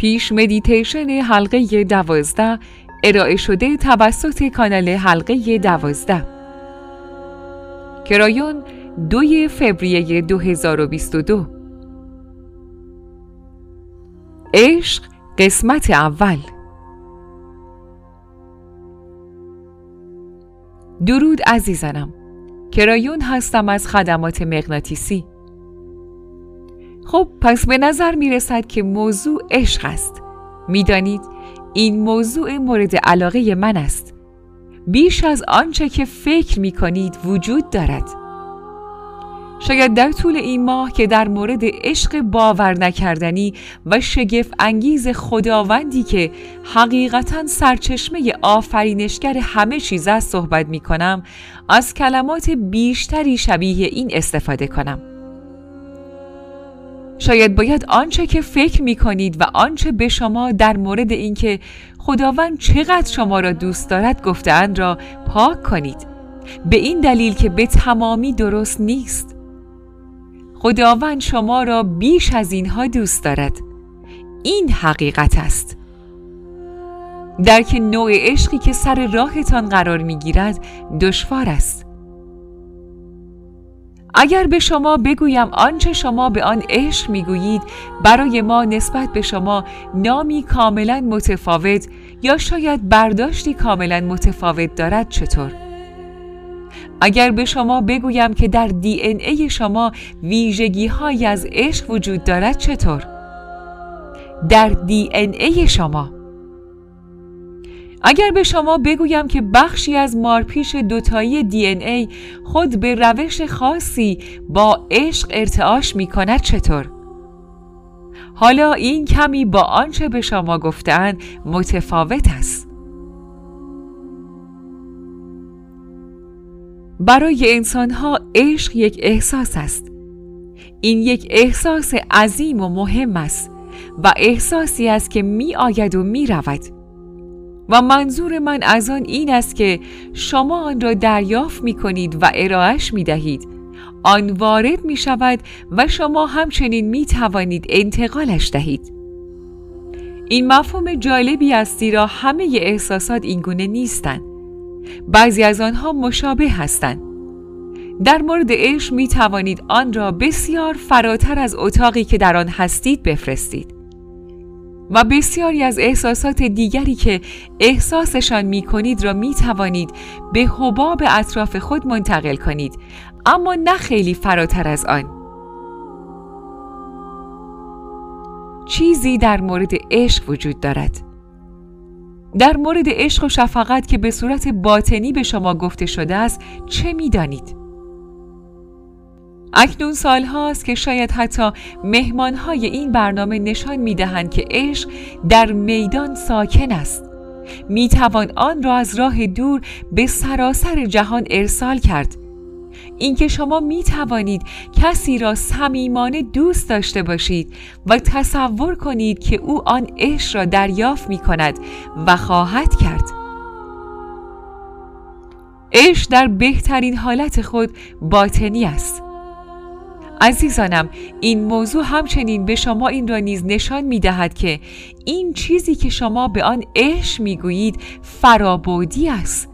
پیش مدیتیشن حلقه دوازده ارائه شده توسط کانال حلقه دوازده. کرایون دوی فوریه 2022 عشق قسمت اول. درود عزیزانم. کرایون هستم از خدمات مغناطیسی. خب پس به نظر می رسد که موضوع عشق است. می‌دانید این موضوع مورد علاقه من است. بیش از آنچه که فکر می کنید وجود دارد. شاید در طول این ماه که در مورد عشق باور نکردنی و شگفت انگیز خداوندی که حقیقتا سرچشمه آفرینشگر همه چیز است صحبت می کنم از کلمات بیشتری شبیه این استفاده کنم. شاید باید آنچه که فکر می کنید و آنچه به شما در مورد اینکه خداوند چقدر شما را دوست دارد گفتهاند را پاک کنید. به این دلیل که به تمامی درست نیست. خداوند شما را بیش از اینها دوست دارد. این حقیقت است. درک نوع عشقی که سر راهتان قرار می گیرد دشوار است. اگر به شما بگویم آنچه شما به آن عشق می‌گویید برای ما نسبت به شما نامی کاملا متفاوت یا شاید برداشتی کاملا متفاوت دارد چطور؟ اگر به شما بگویم که در دی این ای شما ویژگی از عشق وجود دارد چطور؟ در دی این ای شما اگر به شما بگویم که بخشی از مارپیش دوتایی دی این ای خود به روش خاصی با عشق ارتعاش می کند چطور؟ حالا این کمی با آنچه به شما گفتن متفاوت است. برای انسانها عشق یک احساس است. این یک احساس عظیم و مهم است و احساسی است که می آید و می رود. و منظور من از آن این است که شما آن را دریافت می کنید و ارائهش می دهید آن وارد می شود و شما همچنین می توانید انتقالش دهید. این مفهوم جالبی است زیرا همه احساسات اینگونه نیستند. بعضی از آنها مشابه هستند. در مورد عشق می توانید آن را بسیار فراتر از اتاقی که در آن هستید بفرستید. و بسیاری از احساسات دیگری که احساسشان می کنید را می توانید به حباب اطراف خود منتقل کنید. اما نه خیلی فراتر از آن. چیزی در مورد عشق وجود دارد. در مورد عشق و شفقت که به صورت باطنی به شما گفته شده است چه می دانید؟ اکنون سال هاست که شاید حتی مهمان های این برنامه نشان می دهند که عشق در میدان ساکن است. می توان آن را از راه دور به سراسر جهان ارسال کرد. اینکه شما می توانید کسی را صمیمانه دوست داشته باشید و تصور کنید که او آن عشق را دریافت می کند و خواهد کرد. عشق در بهترین حالت خود باطنی است. عزیزانم این موضوع همچنین به شما این را نیز نشان می دهد که این چیزی که شما به آن عشق می گویید فرابودی است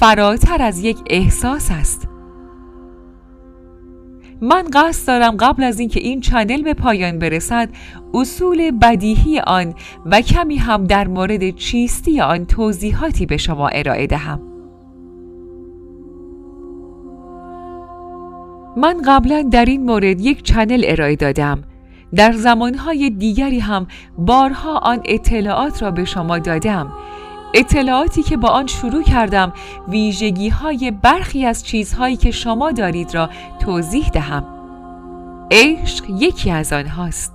فراتر از یک احساس است. من قصد دارم قبل از اینکه این چنل به پایان برسد اصول بدیهی آن و کمی هم در مورد چیستی آن توضیحاتی به شما ارائه دهم. من قبلا در این مورد یک چنل ارائه دادم. در زمانهای دیگری هم بارها آن اطلاعات را به شما دادم. اطلاعاتی که با آن شروع کردم ویژگی های برخی از چیزهایی که شما دارید را توضیح دهم. عشق یکی از آنهاست.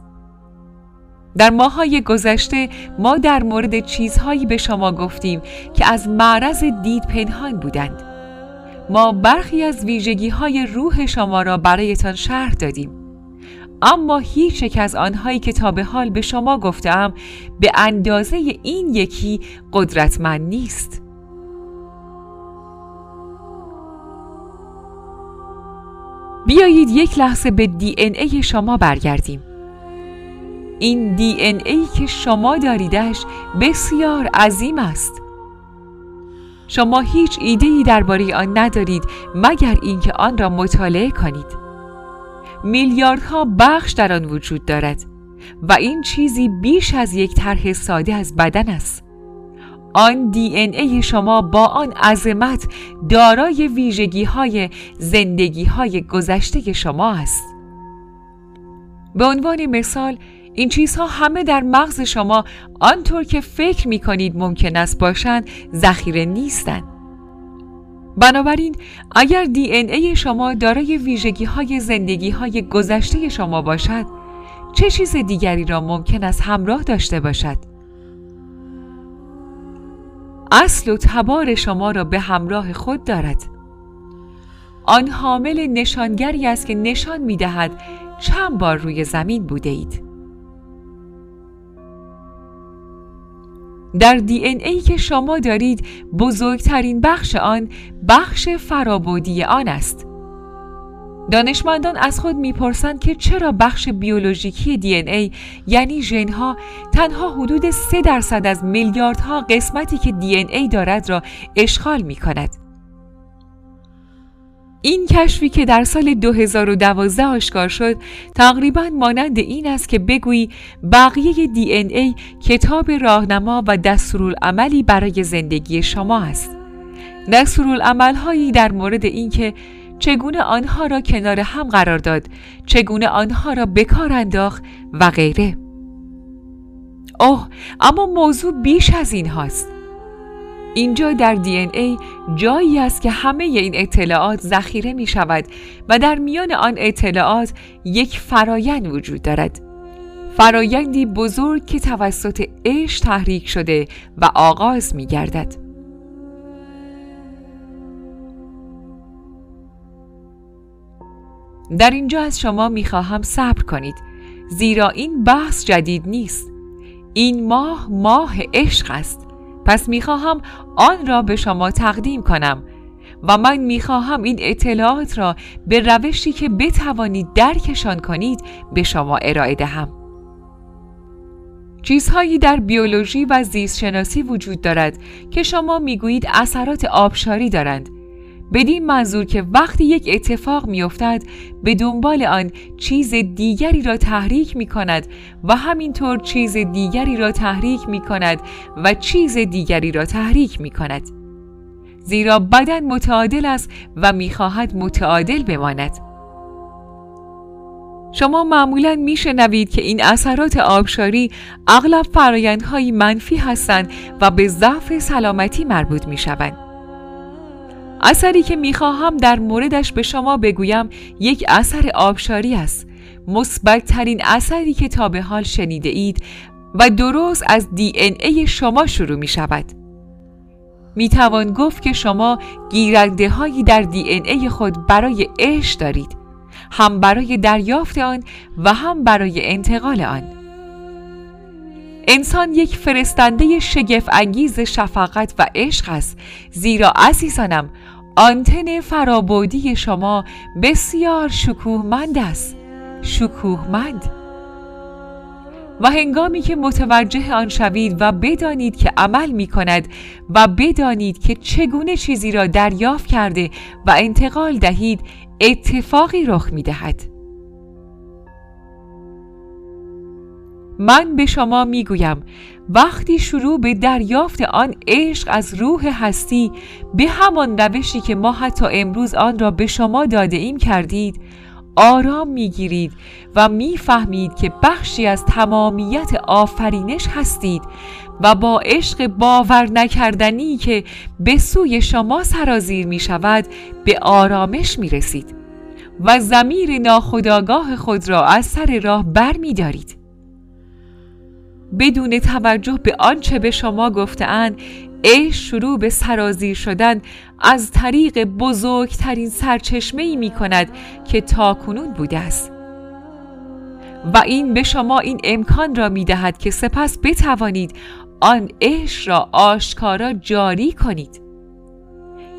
در ماهای گذشته ما در مورد چیزهایی به شما گفتیم که از معرض دید پنهان بودند. ما برخی از ویژگی های روح شما را برایتان شرح دادیم. اما هیچ یک از آنهایی که تا به حال به شما گفتم به اندازه این یکی قدرتمند نیست. بیایید یک لحظه به دی ای شما برگردیم. این دی ای که شما داریدش بسیار عظیم است. شما هیچ ایده ای درباره آن ندارید مگر اینکه آن را مطالعه کنید. میلیاردها بخش در آن وجود دارد و این چیزی بیش از یک طرح ساده از بدن است. آن دی این ای شما با آن عظمت دارای ویژگی های زندگی های گذشته شما است. به عنوان مثال این چیزها همه در مغز شما آنطور که فکر می کنید ممکن است باشند ذخیره نیستند. بنابراین اگر دی این ای شما دارای ویژگی های زندگی های گذشته شما باشد چه چیز دیگری را ممکن است همراه داشته باشد؟ اصل و تبار شما را به همراه خود دارد آن حامل نشانگری است که نشان می دهد چند بار روی زمین بوده اید. در دی این ای که شما دارید بزرگترین بخش آن بخش فرابودی آن است. دانشمندان از خود می‌پرسند که چرا بخش بیولوژیکی دی این ای یعنی ژنها تنها حدود 3 درصد از میلیاردها قسمتی که دی این ای دارد را اشغال می کند. این کشفی که در سال 2012 آشکار شد تقریبا مانند این است که بگویی بقیه دی این ای کتاب راهنما و دستورالعملی برای زندگی شما است. دستورالعمل هایی در مورد اینکه چگونه آنها را کنار هم قرار داد، چگونه آنها را بکار انداخت و غیره. اوه اما موضوع بیش از این هاست. اینجا در دی این ای جایی است که همه این اطلاعات ذخیره می شود و در میان آن اطلاعات یک فرایند وجود دارد. فرایندی بزرگ که توسط عشق تحریک شده و آغاز می گردد. در اینجا از شما می خواهم صبر کنید زیرا این بحث جدید نیست. این ماه ماه عشق است. پس می‌خواهم آن را به شما تقدیم کنم و من می‌خواهم این اطلاعات را به روشی که بتوانید درکشان کنید به شما ارائه دهم. چیزهایی در بیولوژی و زیست شناسی وجود دارد که شما می‌گویید اثرات آبشاری دارند بدین منظور که وقتی یک اتفاق میافتد به دنبال آن چیز دیگری را تحریک می کند و همینطور چیز دیگری را تحریک می کند و چیز دیگری را تحریک می کند زیرا بدن متعادل است و می‌خواهد متعادل بماند شما معمولا میشنوید که این اثرات آبشاری اغلب فرایندهایی منفی هستند و به ضعف سلامتی مربوط می شوند. اثری که می‌خواهم در موردش به شما بگویم یک اثر آبشاری است مثبتترین اثری که تا به حال شنیده اید و درست از دی ای شما شروع می شود. می توان گفت که شما گیرنده هایی در دی ای خود برای عشق دارید هم برای دریافت آن و هم برای انتقال آن انسان یک فرستنده شگف انگیز شفقت و عشق است. زیرا عزیزانم آنتن فرابودی شما بسیار شکوهمند است. شکوهمند. و هنگامی که متوجه آن شوید و بدانید که عمل می کند و بدانید که چگونه چیزی را دریافت کرده و انتقال دهید اتفاقی رخ می دهد. من به شما می‌گویم وقتی شروع به دریافت آن عشق از روح هستی به همان روشی که ما حتی امروز آن را به شما داده ایم کردید آرام می‌گیرید و می‌فهمید که بخشی از تمامیت آفرینش هستید و با عشق باور نکردنی که به سوی شما سرازیر می شود به آرامش می رسید و زمیر ناخداگاه خود را از سر راه بر می دارید. بدون توجه به آنچه به شما گفتهاند عشق شروع به سرازیر شدن از طریق بزرگترین سرچشمه ای می کند که تاکنون بوده است. و این به شما این امکان را می دهد که سپس بتوانید آن عشق را آشکارا جاری کنید.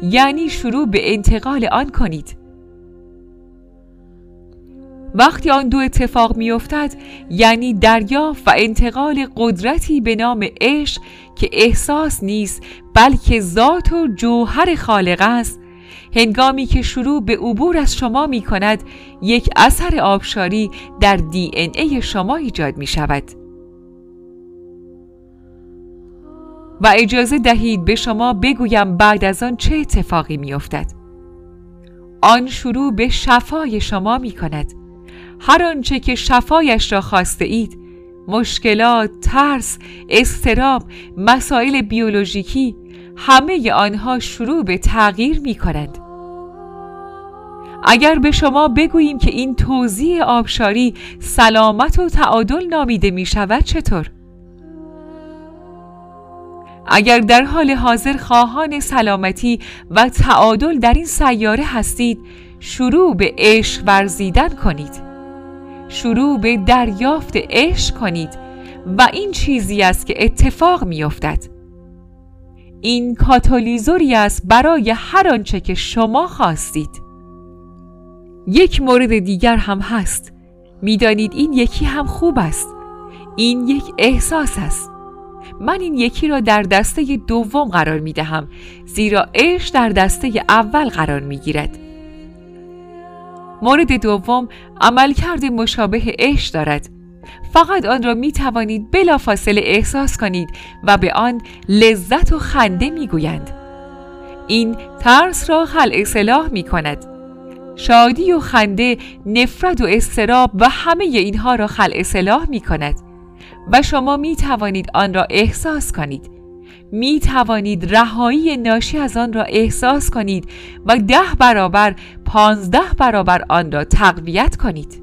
یعنی شروع به انتقال آن کنید. وقتی آن دو اتفاق میافتد یعنی دریافت و انتقال قدرتی به نام عشق که احساس نیست بلکه ذات و جوهر خالق است. هنگامی که شروع به عبور از شما می کند یک اثر آبشاری در دی این ای شما ایجاد می شود و اجازه دهید به شما بگویم بعد از آن چه اتفاقی می افتد. آن شروع به شفای شما می کند هر آنچه که شفایش را خواسته اید مشکلات، ترس، استراب، مسائل بیولوژیکی همه آنها شروع به تغییر می کنند. اگر به شما بگوییم که این توضیح آبشاری سلامت و تعادل نامیده می شود چطور؟ اگر در حال حاضر خواهان سلامتی و تعادل در این سیاره هستید شروع به عشق ورزیدن کنید شروع به دریافت عشق کنید و این چیزی است که اتفاق میافتد. این کاتالیزوری است برای هر آنچه که شما خواستید. یک مورد دیگر هم هست. می‌دانید این یکی هم خوب است. این یک احساس است. من این یکی را در دسته دوم قرار می دهم زیرا عشق در دسته اول قرار می گیرد مورد دوم عملکرد مشابه عشق دارد فقط آن را می توانید بلافاصله احساس کنید و به آن لذت و خنده می گویند. این ترس را خل اصلاح می کند. شادی و خنده، نفرت و استراب و همه اینها را خل اصلاح می کند و شما می توانید آن را احساس کنید. می توانید رهایی ناشی از آن را احساس کنید و ده برابر پانزده برابر آن را تقویت کنید.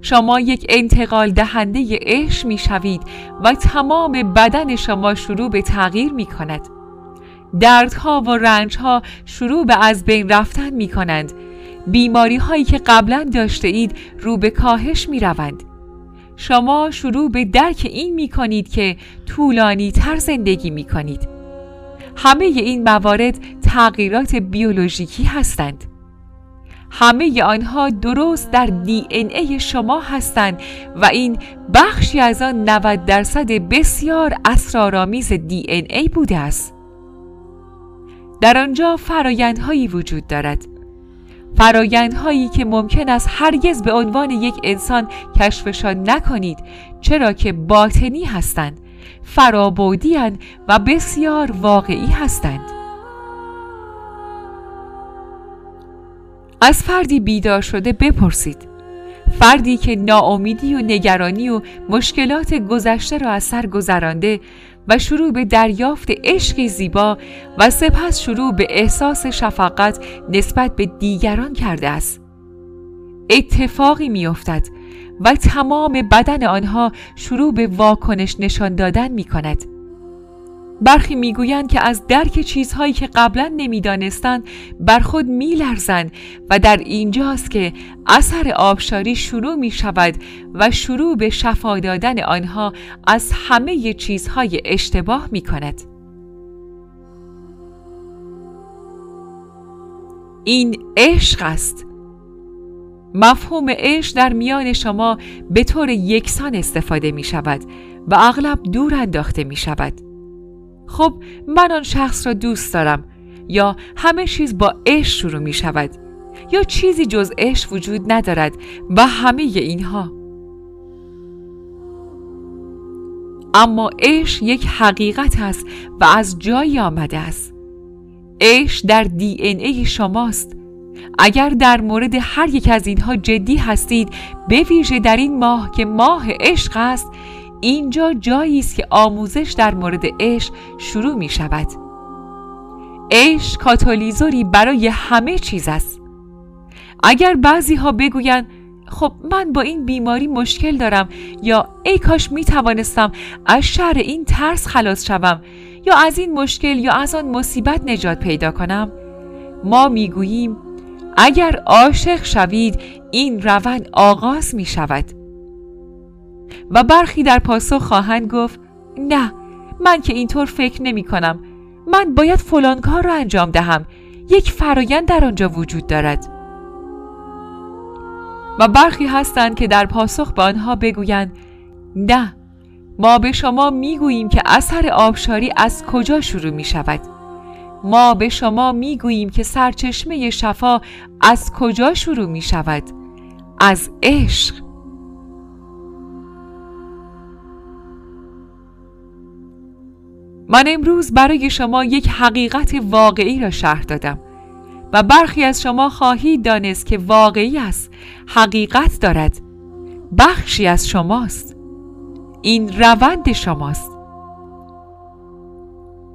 شما یک انتقال دهنده عشق می شوید و تمام بدن شما شروع به تغییر می کند. دردها و رنجها شروع به از بین رفتن می کنند. بیماری هایی که قبلا داشته اید رو به کاهش می روند. شما شروع به درک این می کنید که طولانی تر زندگی می کنید. همه این موارد تغییرات بیولوژیکی هستند. همه آنها درست در دی این ای شما هستند و این بخشی از آن 90 درصد بسیار اسرارآمیز دی این ای بوده است. در آنجا فرایندهایی وجود دارد فرایندهایی که ممکن است هرگز به عنوان یک انسان کشفشان نکنید چرا که باطنی هستند فرابودی و بسیار واقعی هستند. از فردی بیدار شده بپرسید. فردی که ناامیدی و نگرانی و مشکلات گذشته را از سر گذرانده و شروع به دریافت عشقی زیبا و سپس شروع به احساس شفقت نسبت به دیگران کرده است. اتفاقی میافتد و تمام بدن آنها شروع به واکنش نشان دادن می کند برخی می‌گویند که از درک چیزهایی که قبلا نمی‌دانستند بر خود میلرزند و در اینجاست که اثر آبشاری شروع می شود و شروع به شفا دادن آنها از همه چیزهای اشتباه می کند. این عشق است مفهوم عشق در میان شما به طور یکسان استفاده می شود و اغلب دور انداخته می شود خب من آن شخص را دوست دارم. یا همه چیز با عشق شروع می شود. یا چیزی جز عشق وجود ندارد و همه اینها. اما عشق یک حقیقت است و از جایی آمده است. عشق در دی این ای شماست. اگر در مورد هر یک از اینها جدی هستید به ویژه در این ماه که ماه عشق است اینجا جایی است که آموزش در مورد عشق شروع می شود. عشق کاتالیزوری برای همه چیز است. اگر بعضی ها بگویند خب من با این بیماری مشکل دارم یا ای کاش می توانستم از شر این ترس خلاص شوم یا از این مشکل یا از آن مصیبت نجات پیدا کنم ما می‌گوییم اگر عاشق شوید این روند آغاز می شود. و برخی در پاسخ خواهند گفت نه من که اینطور فکر نمی کنم. من باید فلان کار را انجام دهم. یک فرایند در آنجا وجود دارد. و برخی هستند که در پاسخ به آنها بگویند نه ما به شما می‌گوییم که اثر آبشاری از کجا شروع می شود. ما به شما می‌گوییم که سرچشمه شفا از کجا شروع می شود. از عشق من امروز برای شما یک حقیقت واقعی را شرح دادم و برخی از شما خواهید دانست که واقعی است حقیقت دارد. بخشی از شماست. این روند شماست.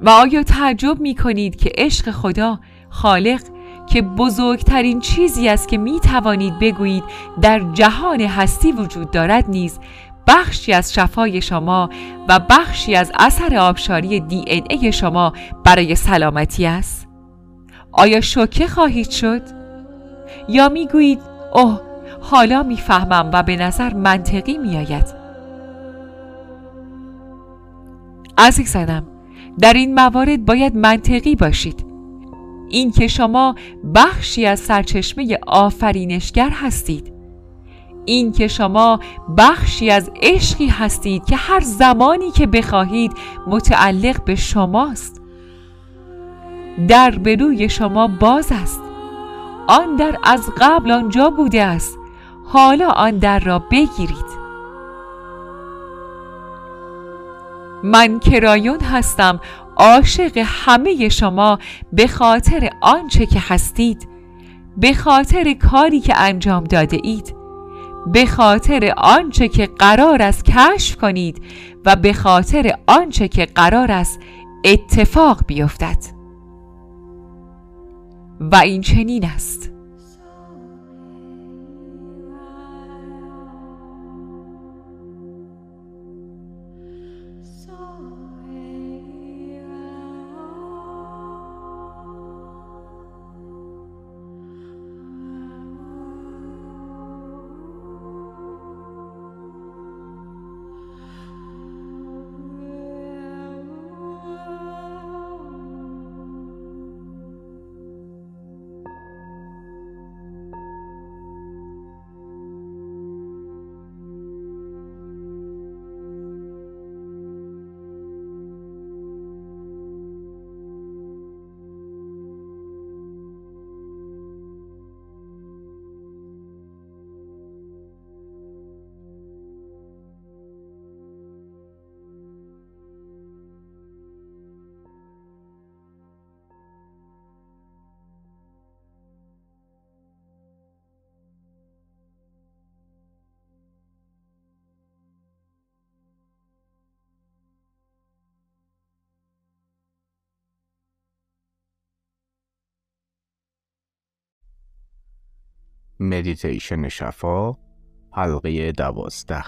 و آیا تعجب می کنید که عشق خدا خالق که بزرگترین چیزی است که می توانید بگویید در جهان هستی وجود دارد نیز بخشی از شفای شما و بخشی از اثر آبشاری دی ای شما برای سلامتی است؟ آیا شوکه خواهید شد؟ یا می‌گویید اوه حالا می‌فهمم و به نظر منطقی میآید عزیزانم در این موارد باید منطقی باشید این که شما بخشی از سرچشمه آفرینشگر هستید این که شما بخشی از عشقی هستید که هر زمانی که بخواهید متعلق به شماست. در به روی شما باز است. آن در از قبل آنجا بوده است. حالا آن در را بگیرید. من کرایون هستم. عاشق همه شما به خاطر آنچه که هستید. به خاطر کاری که انجام داده اید. به خاطر آنچه که قرار است کشف کنید و به خاطر آنچه که قرار است اتفاق بیفتد. و این چنین است. مدیتیشن شفا حلقه دوازده.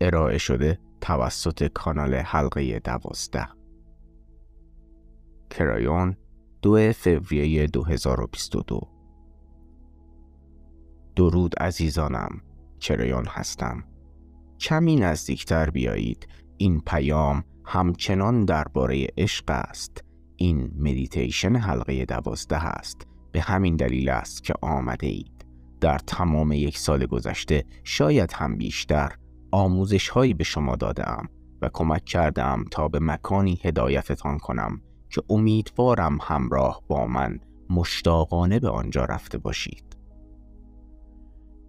ارائه شده توسط کانال حلقه دوازده. کرایون دو فوریه 2022 درود عزیزانم. کرایون هستم. کمی نزدیکتر بیایید. این پیام همچنان درباره عشق است. این مدیتیشن حلقه دوازده است. به همین دلیل است که آمده اید. در تمام یک سال گذشته شاید هم بیشتر آموزش هایی به شما دادم و کمک کردم تا به مکانی هدایتتان کنم که امیدوارم همراه با من مشتاقانه به آنجا رفته باشید.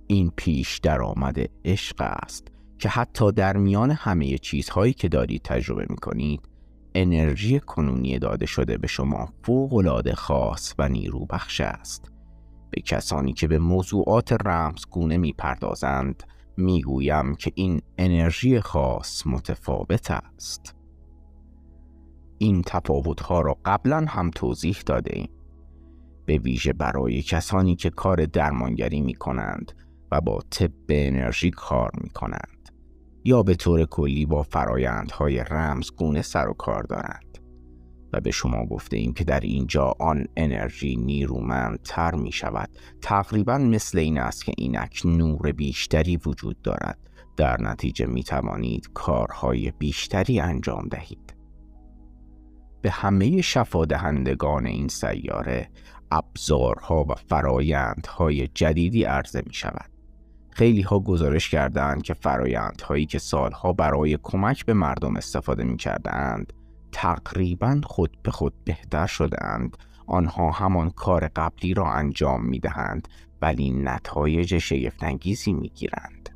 این پیش درآمد عشق است که حتی در میان همه چیزهایی که دارید تجربه می کنید انرژی کنونی داده شده به شما فوقالعاده خاص و نیرو بخش است. به کسانی که به موضوعات رمزگونه می‌پردازند می‌گویم که این انرژی خاص متفاوت است. این تفاوتها را قبلا هم توضیح داده ایم به ویژه برای کسانی که کار درمانگری می کنند و با طب انرژی کار می کنند یا به طور کلی با فرایندهای رمزگونه سر و کار دارند و به شما گفته ایم که در اینجا آن انرژی نیرومندتر می شود. تقریبا مثل این است که اینک نور بیشتری وجود دارد. در نتیجه می توانید کارهای بیشتری انجام دهید. به همه شفادهندگان این سیاره ابزارها و فرایندهای جدیدی عرضه می شود. خیلی ها گزارش کردند که فرایندهایی که سالها برای کمک به مردم استفاده می کردند تقریبا خود به خود بهتر شدند آنها همان کار قبلی را انجام می دهند ولی نتایج شگفتانگیزی می گیرند.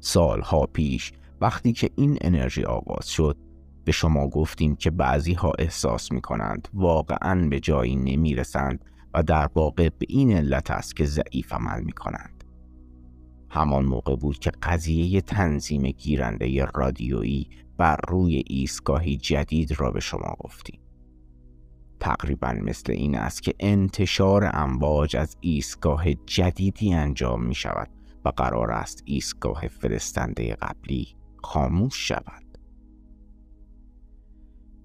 سالها پیش وقتی که این انرژی آغاز شد به شما گفتیم که بعضی ها احساس می کنند واقعا به جایی نمی رسند و در واقع به این علت است که ضعیف عمل می کنند. همان موقع بود که قضیه تنظیم گیرنده رادیویی بر روی ایستگاهی جدید را به شما گفتیم. تقریبا مثل این است که انتشار امواج از ایستگاه جدیدی انجام می شود و قرار است ایستگاه فرستنده قبلی خاموش شود.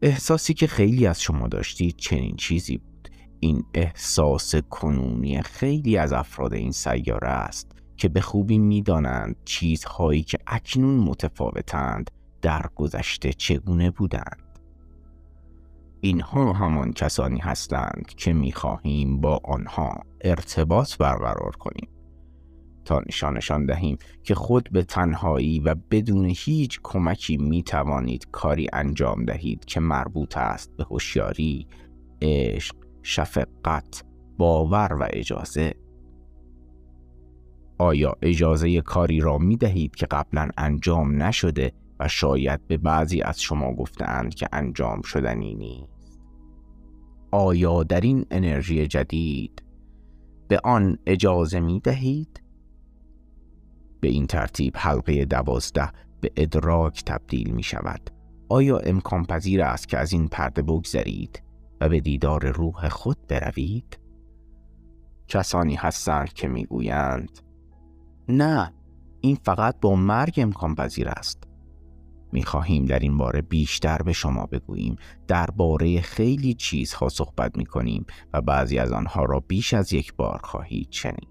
احساسی که خیلی از شما داشتید چنین چیزی بود. این احساس کنونی خیلی از افراد این سیاره است که به خوبی می‌دانند چیزهایی که اکنون متفاوتند در گذشته چگونه بودند. اینها همان کسانی هستند که می‌خواهیم با آنها ارتباط برقرار کنیم تا نشانشان دهیم که خود به تنهایی و بدون هیچ کمکی می توانید کاری انجام دهید که مربوط است به هوشیاری، عشق، شفقت، باور و اجازه آیا اجازه کاری را می دهید که قبلا انجام نشده و شاید به بعضی از شما گفتند که انجام شدنی نیست آیا در این انرژی جدید به آن اجازه می دهید؟ به این ترتیب حلقه دوازده به ادراک تبدیل می شود آیا امکان پذیر است که از این پرده بگذرید و به دیدار روح خود بروید؟ کسانی هستند که می‌گویند نه این فقط با مرگ امکان پذیر است. می‌خواهیم در این باره بیشتر به شما بگوییم درباره خیلی چیزها صحبت می‌کنیم و بعضی از آنها را بیش از یک بار خواهید شنید.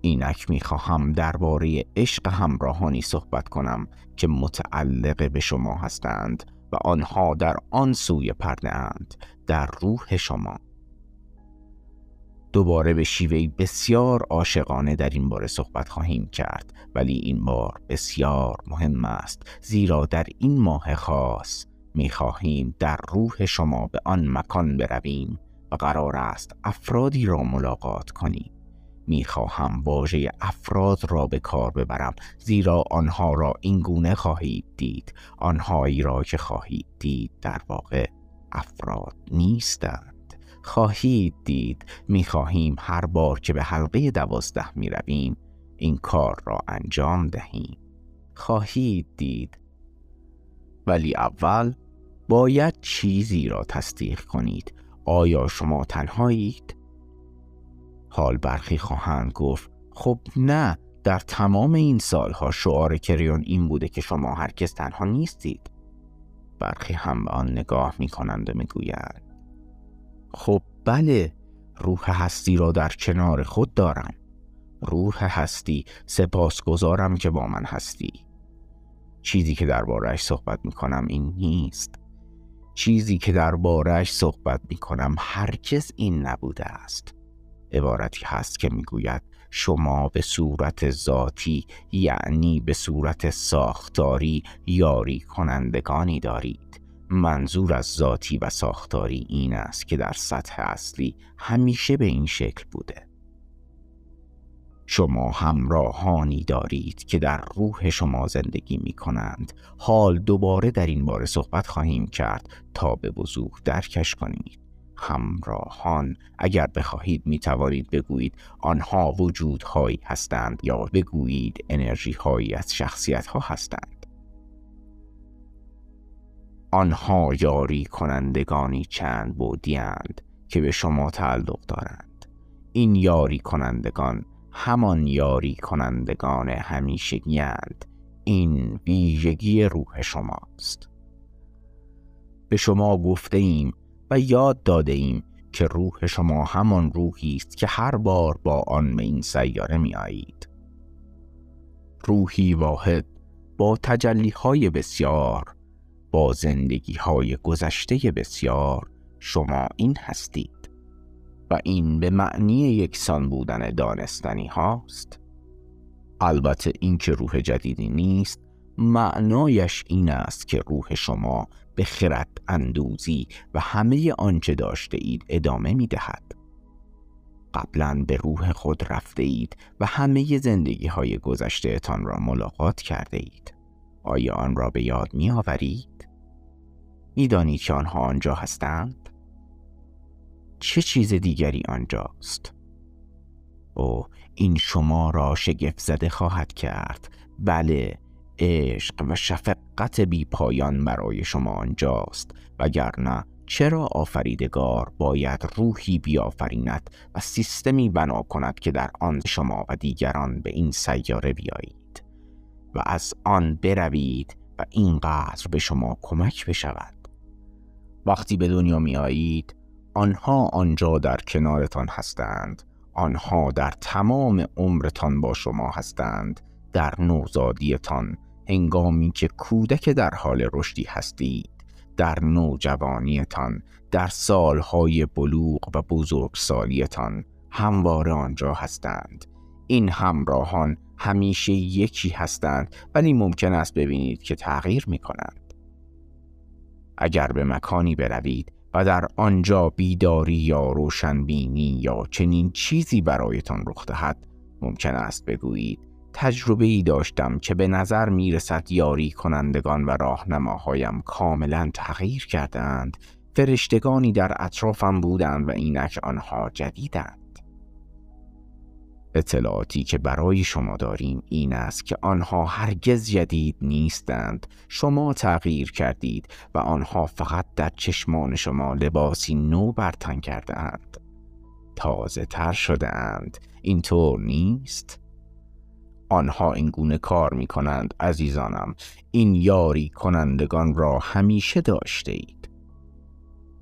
اینک می‌خواهم درباره عشق همراهانی صحبت کنم که متعلق به شما هستند و آنها در آن سوی پرده اند در روح شما. دوباره به شیوهی بسیار عاشقانه در این باره صحبت خواهیم کرد. ولی این بار بسیار مهم است. زیرا در این ماه خاص می خواهیم در روح شما به آن مکان برویم و قرار است افرادی را ملاقات کنیم. می خواهم واژه افراد را به کار ببرم. زیرا آنها را این گونه خواهید دید. آنهایی را که خواهید دید در واقع افراد نیستند. خواهید دید می خواهیم هر بار که به حلقه دوازده می رویم این کار را انجام دهیم. خواهید دید. ولی اول باید چیزی را تصدیق کنید. آیا شما تنهایید؟ حال برخی خواهند گفت خب نه در تمام این سالها شعار کریون این بوده که شما هرگز تنها نیستید. برخی هم به آن نگاه می کنند و می گویند خب بله روح هستی را در کنار خود دارم. روح هستی سپاسگزارم که با من هستی. چیزی که دربارهش صحبت می کنم این نیست. چیزی که دربارهش صحبت می کنم هرگز این نبوده است. عبارتی هست که می‌گوید شما به صورت ذاتی یعنی به صورت ساختاری یاری کنندگانی دارید. منظور از ذاتی و ساختاری این است که در سطح اصلی همیشه به این شکل بوده. شما همراهانی دارید که در روح شما زندگی می کنند. حال دوباره در این باره صحبت خواهیم کرد تا به وضوح درکش کنید. همراهان اگر بخواهید می توانید بگویید آنها وجودهایی هستند یا بگویید انرژی هایی از شخصیت ها هستند. آنها یاری کنندگانی چند بودیند که به شما تعلق دارند. این یاری کنندگان همان یاری کنندگان همیشگیند این ویژگی روح شماست. به شما گفته ایم و یاد داده ایم که روح شما همان روحی است که هر بار با آن به این سیاره می آیید. روحی واحد با تجلی های بسیار با زندگی های گذشته بسیار شما این هستید و این به معنی یکسان بودن دانستنی هاست البته این که روح جدیدی نیست معنایش این است که روح شما به خرد اندوزی و همه آنچه داشته اید ادامه می دهد. قبلا به روح خود رفته اید و همه زندگی های گذشته را ملاقات کرده اید. آیا آن را به یاد می آورید؟ می دانید که آنها آنجا هستند؟ چه چیز دیگری آنجاست؟ او این شما را شگفت زده خواهد کرد بله عشق و شفقت بی پایان برای شما آنجاست وگرنه چرا آفریدگار باید روحی بیافریند و سیستمی بنا کند که در آن شما و دیگران به این سیاره بیایید و از آن بروید و اینقدر به شما کمک بشود وقتی به دنیا می آیید آنها آنجا در کنارتان هستند. آنها در تمام عمرتان با شما هستند در نوزادیتان. هنگامی که کودک در حال رشدی هستید در نوجوانیتان در سالهای بلوغ و بزرگسالیتان همواره آنجا هستند. این همراهان همیشه یکی هستند ولی ممکن است ببینید که تغییر می کنند اگر به مکانی بروید و در آنجا بیداری یا روشنبینی یا چنین چیزی برایتان رخ دهد ممکن است بگویید تجربه ای داشتم که به نظر می رسد یاری کنندگان و راهنماهایم کاملا تغییر کردند فرشتگانی در اطرافم بودند و اینک آنها جدیدند. اطلاعاتی که برای شما داریم این است که آنها هرگز جدید نیستند. شما تغییر کردید و آنها فقط در چشمان شما لباسی نو برتن کرده اند تازه تر شده اند اینطور نیست؟ آنها اینگونه کار می کنند عزیزانم. این یاری کنندگان را همیشه داشته اید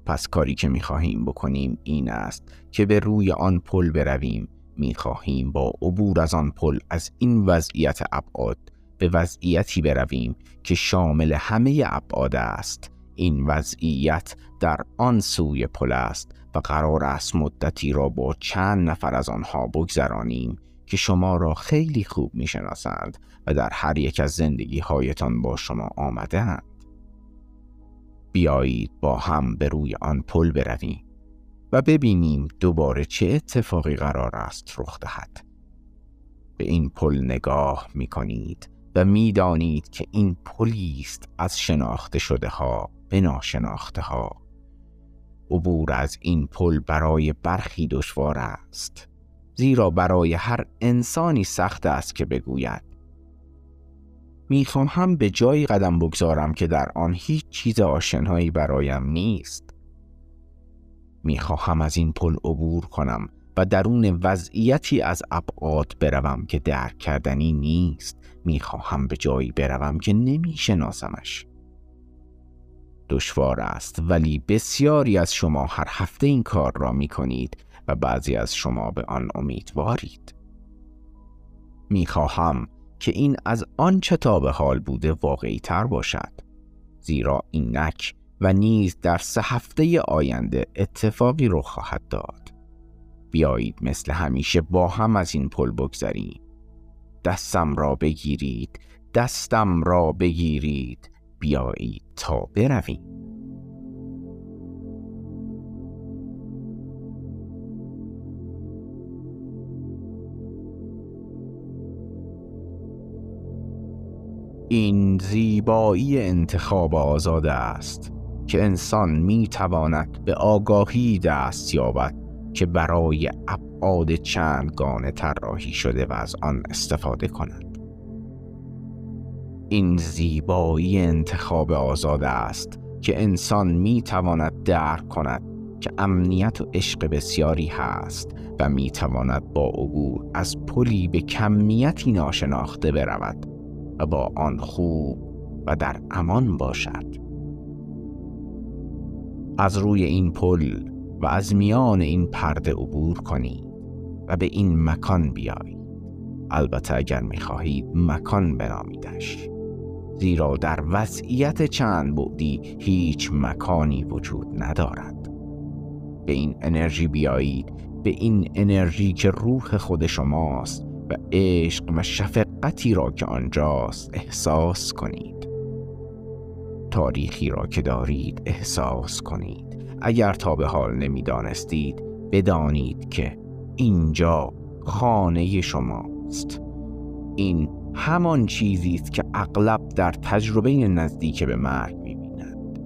پس کاری که می خواهیم بکنیم این است که به روی آن پل برویم. می خواهیم با عبور از آن پل از این وضعیت ابعاد به وضعیتی برویم که شامل همه ابعاد است این وضعیت در آن سوی پل است و قرار است مدتی را با چند نفر از آنها بگذرانیم که شما را خیلی خوب می‌شناسند و در هر یک از زندگی هایتان با شما آمدهاند. بیایید با هم به روی آن پل برویم و ببینیم دوباره چه اتفاقی قرار است رخ دهد. به این پل نگاه می کنید و می دانید که این پلی است از شناخته شده ها به ناشناخته ها. عبور از این پل برای برخی دشوار است زیرا برای هر انسانی سخت است که بگوید می‌خوام هم به جایی قدم بگذارم که در آن هیچ چیز آشنایی برایم نیست می‌خواهم از این پل عبور کنم و درون وضعیتی از ابعاد بروم که درک کردنی نیست. می‌خواهم به جایی بروم که نمیشناسمش. دشوار است ولی بسیاری از شما هر هفته این کار را می کنید و بعضی از شما به آن امیدوارید. می‌خواهم که این از آنچه تا به حال بوده واقعی تر باشد زیرا اینک و نیز در سه هفته آینده اتفاقی رخ خواهد داد. بیایید مثل همیشه با هم از این پل بگذریم. دستم را بگیرید دستم را بگیرید. بیایید تا برویم. این زیبایی انتخاب آزاد است. که انسان می تواند به آگاهی دست یابد که برای ابعاد چندگانه طراحی شده و از آن استفاده کند. این زیبایی انتخاب آزاد است که انسان می تواند درک کند که امنیت و عشق بسیاری هست و می تواند با عبور از پلی به کمیتی ناشناخته برود و با آن خوب و در امان باشد. از روی این پل و از میان این پرده عبور کنید و به این مکان بیایید البته اگر می‌خواهید مکان بنامیدش زیرا در وضعیت چند بعدی هیچ مکانی وجود ندارد. به این انرژی بیایید به این انرژی که روح خود شماست و عشق و شفقتی را که آنجاست احساس کنید. تاریخی را که دارید احساس کنید. اگر تا به حال نمی‌دانستید بدانید که اینجا خانه شماست. این همان چیزی است که اغلب در تجربه نزدیک به مرگ می‌بینند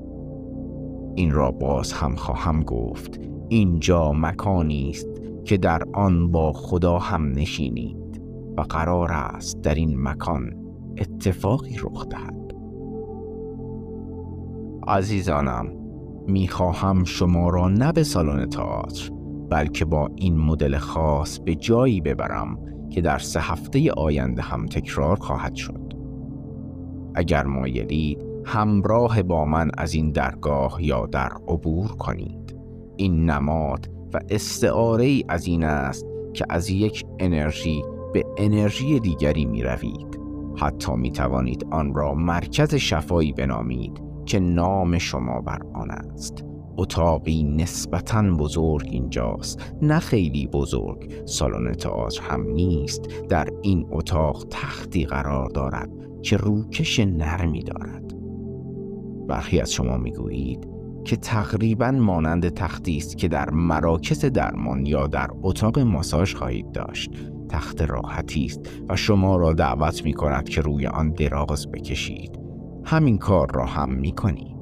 این را باز هم خواهم گفت. اینجا مکانی است که در آن با خدا هم نشینید و قرار است در این مکان اتفاقی رخ دهد. عزیزانم می‌خواهم شما را نه به سالن تئاتر بلکه با این مدل خاص به جایی ببرم که در سه هفته آینده هم تکرار خواهد شد. اگر مایلید همراه با من از این درگاه یا در عبور کنید. این نماد و استعاره ای از این است که از یک انرژی به انرژی دیگری می روید حتی می توانید آن را مرکز شفایی بنامید که نام شما بر آن است. اتاقی نسبتا بزرگ اینجاست نه خیلی بزرگ. سالن تئاتر هم نیست. در این اتاق تختی قرار دارد که روکش نرمی دارد. برخی از شما می‌گویید که تقریبا مانند تختی است که در مراکز درمان یا در اتاق ماساژ خواهید داشت. تخت راحتی است و شما را دعوت می کند که روی آن دراز بکشید. همین کار را هم می کنید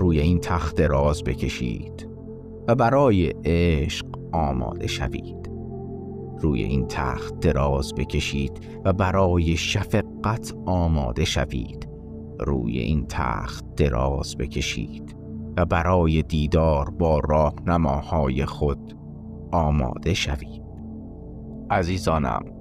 روی این تخت دراز بکشید و برای عشق آماده شوید. روی این تخت دراز بکشید و برای شفقت آماده شوید. روی این تخت دراز بکشید و برای دیدار با راهنماهای خود آماده شوید. عزیزانم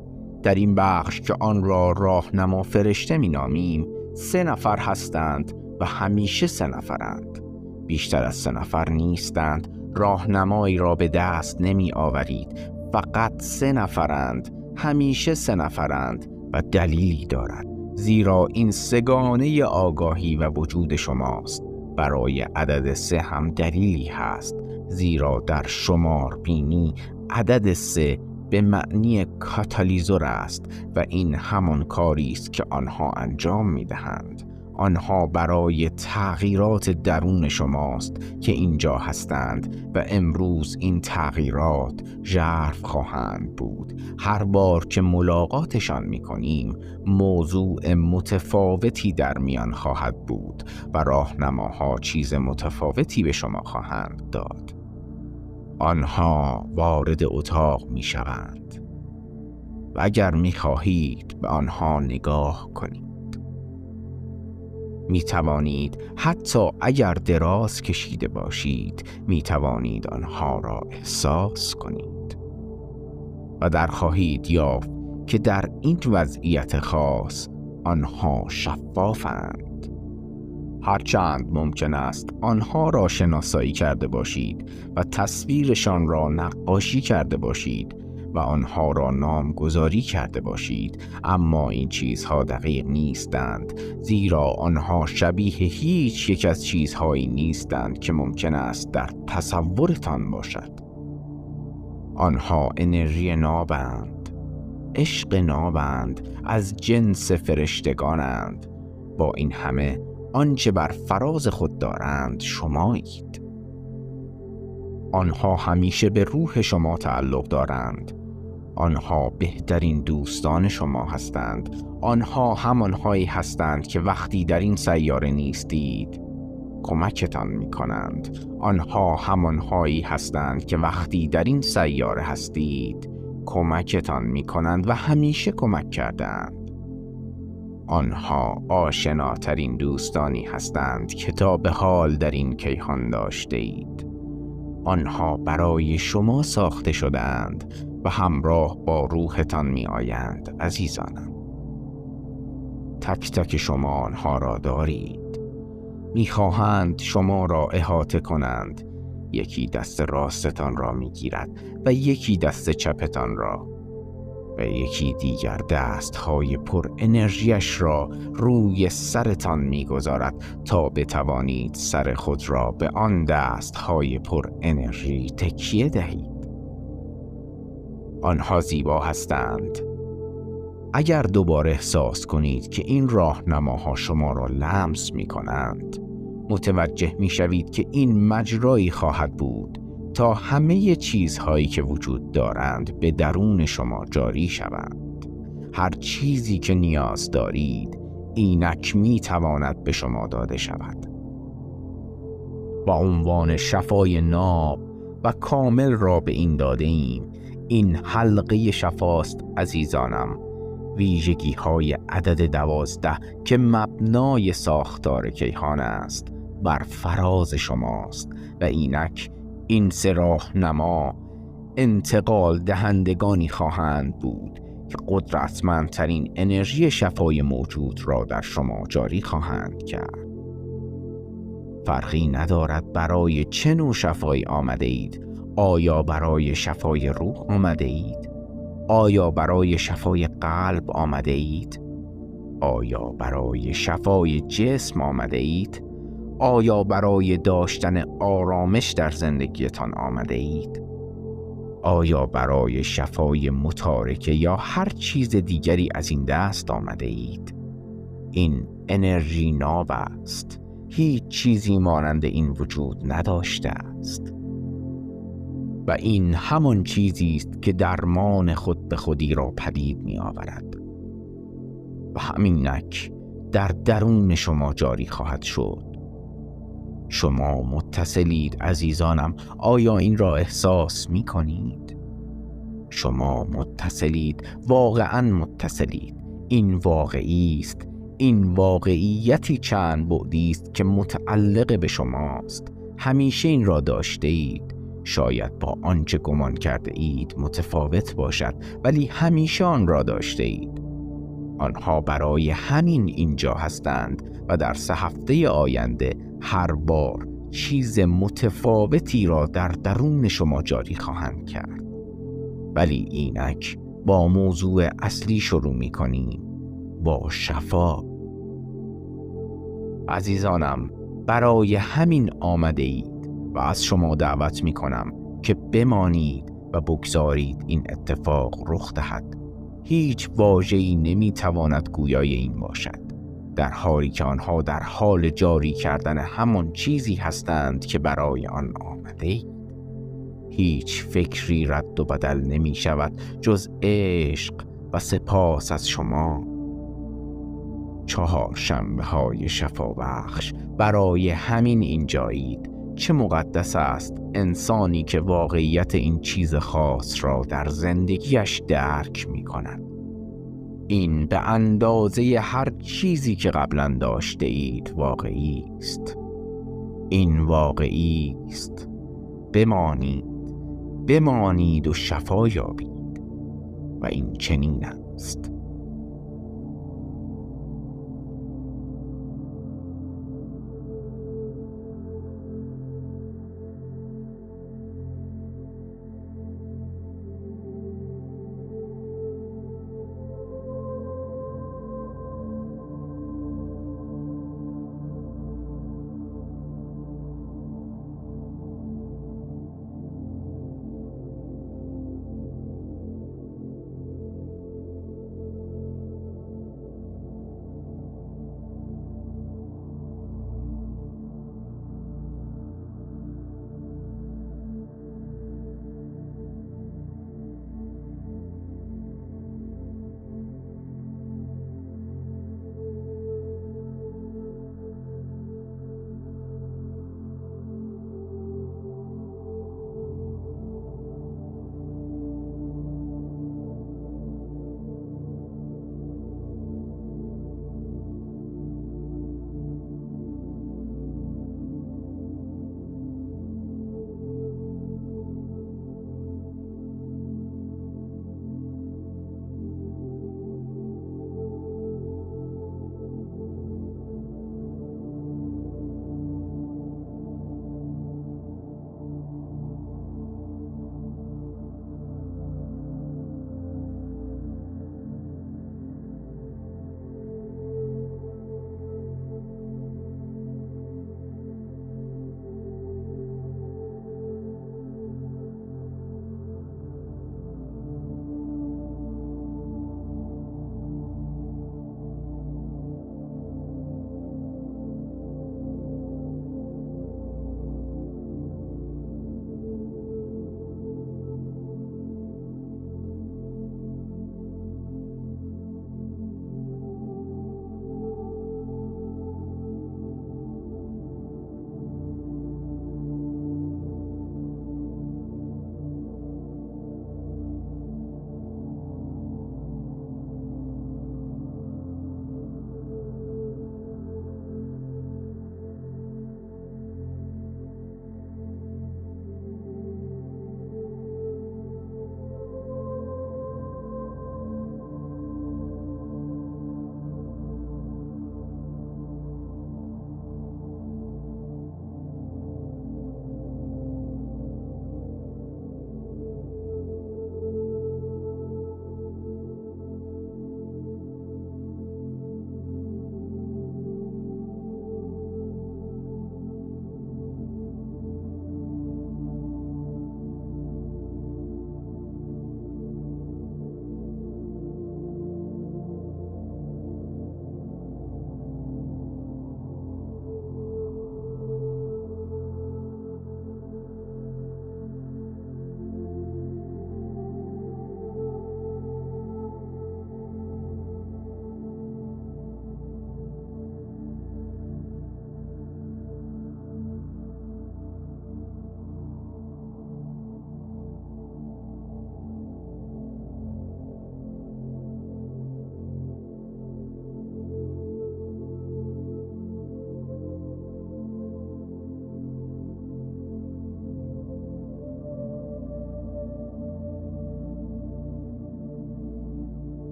در این بخش که آن را راهنما فرشته می نامیم سه نفر هستند و همیشه سه نفرند. بیشتر از سه نفر نیستند راهنمایی را به دست نمی آورید فقط سه نفرند همیشه سه نفرند و دلیلی دارد. زیرا این سگانه آگاهی و وجود شماست. برای عدد سه هم دلیلی هست. زیرا در شمار بینی عدد سه به معنی کاتالیزور است و این همان کاری است که آنها انجام می دهند. آنها برای تغییرات درون شماست که اینجا هستند و امروز این تغییرات ژرف خواهند بود هر بار که ملاقاتشان می کنیم موضوع متفاوتی در میان خواهد بود و راهنماها چیز متفاوتی به شما خواهند داد آنها وارد اتاق می شوند و اگر می خواهید به آنها نگاه کنید. می توانید حتی اگر دراز کشیده باشید می توانید آنها را احساس کنید. و در خواهید یافت که در این وضعیت خاص آنها شفافند. هرچند ممکن است آنها را شناسایی کرده باشید و تصویرشان را نقاشی کرده باشید و آنها را نامگذاری کرده باشید اما این چیزها دقیق نیستند زیرا آنها شبیه هیچ یک از چیزهایی نیستند که ممکن است در تصورتان باشد. آنها انرژی نابند عشق نابند از جنس فرشتگانند. با این همه آنچه بر فراز خود دارند شمایید. آنها همیشه به روح شما تعلق دارند. آنها بهترین دوستان شما هستند. آنها همانهایی هستند که وقتی در این سیاره نیستید کمکتان می کنند آنها همانهایی هستند که وقتی در این سیاره هستید کمکتان می کنند و همیشه کمک کردند آنها آشناترین دوستانی هستند که تا به حال در این کیهان داشته اید آنها برای شما ساخته شدند و همراه با روحتان می آیند عزیزانم. تک تک شما آنها را دارید. می‌خواهند شما را احاطه کنند. یکی دست راستتان را می‌گیرد و یکی دست چپتان را. و یکی دیگر دست های پر انرژیش را روی سرتان می‌گذارد تا بتوانید سر خود را به آن دست های پر انرژی تکیه دهید. آنها زیبا هستند. اگر دوباره احساس کنید که این راهنماها شما را لمس می کنند متوجه می شوید که این مجرایی خواهد بود. تا همه چیزهایی که وجود دارند به درون شما جاری شوند. هر چیزی که نیاز دارید اینک می تواند به شما داده شود. با عنوان شفای ناب و کامل را به این داده ایم. این حلقه شفاست عزیزانم. ویژگی های عدد دوازده که مبنای ساختار کیهان است بر فراز شماست و اینک این سراح نما انتقال دهندگانی خواهند بود که قدرتمندترین انرژی شفای موجود را در شما جاری خواهند کرد فرقی ندارد برای چه نوع شفایی آمده اید آیا برای شفای روح آمده اید؟ آیا برای شفای قلب آمده اید؟ آیا برای شفای جسم آمده اید؟ آیا برای داشتن آرامش در زندگیتان آمده اید؟ آیا برای شفای متارکه یا هر چیز دیگری از این دست آمده اید؟ این انرژی ناب است هیچ چیزی مانند این وجود نداشته است و این همان چیزی است که درمان خود به خودی را پدید می آورد و همینک در درون شما جاری خواهد شد شما متصلید عزیزانم آیا این را احساس می کنید؟ شما متصلید واقعا متصلید. این واقعی است. این واقعیتی چند بعدی است که متعلق به شماست. همیشه این را داشته اید. شاید با آنچه گمان کرده اید متفاوت باشد ولی همیشه آن را داشته اید. آنها برای همین اینجا هستند و در سه هفته آینده هر بار چیز متفاوتی را در درون شما جاری خواهند کرد. ولی اینک با موضوع اصلی شروع می کنیم. با شفا. عزیزانم برای همین آمده اید و از شما دعوت می کنم که بمانید و بگذارید این اتفاق رخ دهد. هیچ واژه‌ای نمی‌تواند گویای این باشد. در حالی که آنها در حال جاری کردن همان چیزی هستند که برای آن آمده هیچ فکری رد و بدل نمی شود جز عشق و سپاس از شما. چهار شنبه های شفابخش برای همین اینجایید چه مقدس است انسانی که واقعیت این چیز خاص را در زندگیش درک می کند این به اندازه هر چیزی که قبلا داشته اید واقعی است. این واقعی است. بمانید. بمانید و شفا یابید. و این چنین است.